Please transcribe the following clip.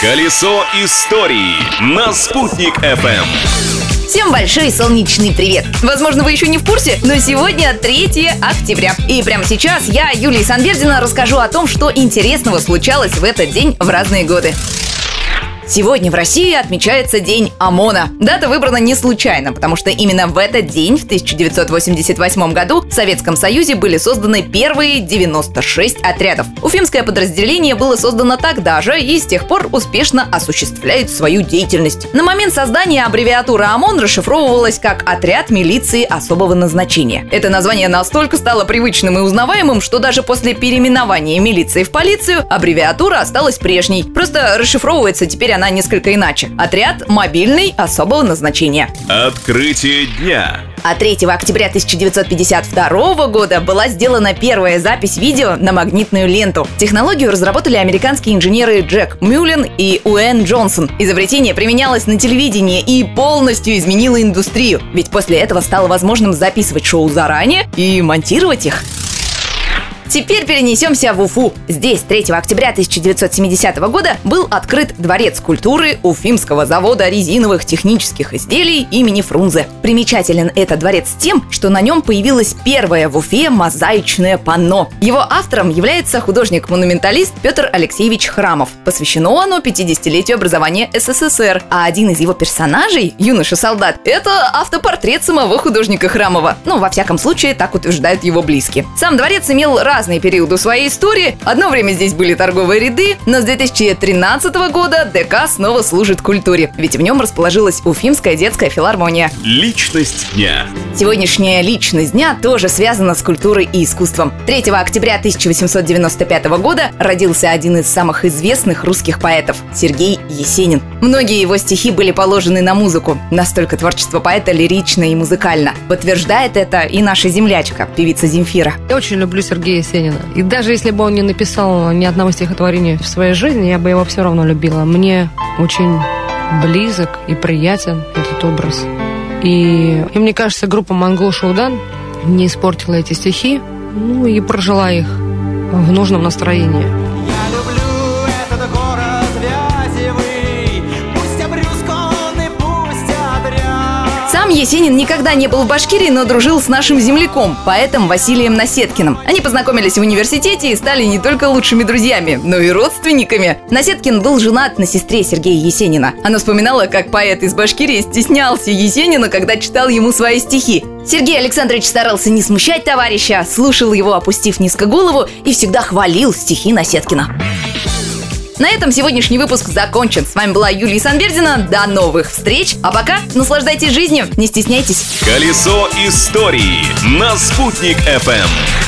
Колесо истории на «Спутник FM. Всем большой солнечный привет! Возможно, вы еще не в курсе, но сегодня 3 октября. И прямо сейчас я, Юлия Санбердина, расскажу о том, что интересного случалось в этот день в разные годы. Сегодня в России отмечается День ОМОНа. Дата выбрана не случайно, потому что именно в этот день, в 1988 году, в Советском Союзе были созданы первые 96 отрядов. Уфимское подразделение было создано тогда же и с тех пор успешно осуществляет свою деятельность. На момент создания аббревиатура ОМОН расшифровывалась как «Отряд милиции особого назначения». Это название настолько стало привычным и узнаваемым, что даже после переименования милиции в полицию аббревиатура осталась прежней. Просто расшифровывается теперь она несколько иначе. Отряд мобильный особого назначения. Открытие дня. А 3 октября 1952 года была сделана первая запись видео на магнитную ленту. Технологию разработали американские инженеры Джек Мюллен и Уэн Джонсон. Изобретение применялось на телевидении и полностью изменило индустрию. Ведь после этого стало возможным записывать шоу заранее и монтировать их. Теперь перенесемся в Уфу. Здесь 3 октября 1970 года был открыт Дворец культуры Уфимского завода резиновых технических изделий имени Фрунзе. Примечателен этот дворец тем, что на нем появилось первое в Уфе мозаичное панно. Его автором является художник-монументалист Петр Алексеевич Храмов. Посвящено оно 50-летию образования СССР, а один из его персонажей, юноша-солдат, это автопортрет самого художника Храмова. Ну, во всяком случае, так утверждают его близкие. Сам дворец имел разные периоды своей истории. Одно время здесь были торговые ряды, но с 2013 года ДК снова служит культуре, ведь в нем расположилась Уфимская детская филармония. Личность дня. Сегодняшняя личность дня тоже связана с культурой и искусством. 3 октября 1895 года родился один из самых известных русских поэтов – Сергей Есенин. Многие его стихи были положены на музыку. Настолько творчество поэта лирично и музыкально. Подтверждает это и наша землячка, певица Земфира. Я очень люблю Сергея Есенина. И даже если бы он не написал ни одного стихотворения в своей жизни, я бы его все равно любила. Мне очень близок и приятен этот образ. И, и мне кажется, группа Монгол Шоудан не испортила эти стихи, ну и прожила их в нужном настроении. Есенин никогда не был в Башкирии, но дружил с нашим земляком, поэтом Василием Насеткиным. Они познакомились в университете и стали не только лучшими друзьями, но и родственниками. Насеткин был женат на сестре Сергея Есенина. Она вспоминала, как поэт из Башкирии стеснялся Есенина, когда читал ему свои стихи. Сергей Александрович старался не смущать товарища, слушал его, опустив низко голову, и всегда хвалил стихи Насеткина. На этом сегодняшний выпуск закончен. С вами была Юлия Санбердина. До новых встреч. А пока наслаждайтесь жизнью, не стесняйтесь. Колесо истории на «Спутник FM.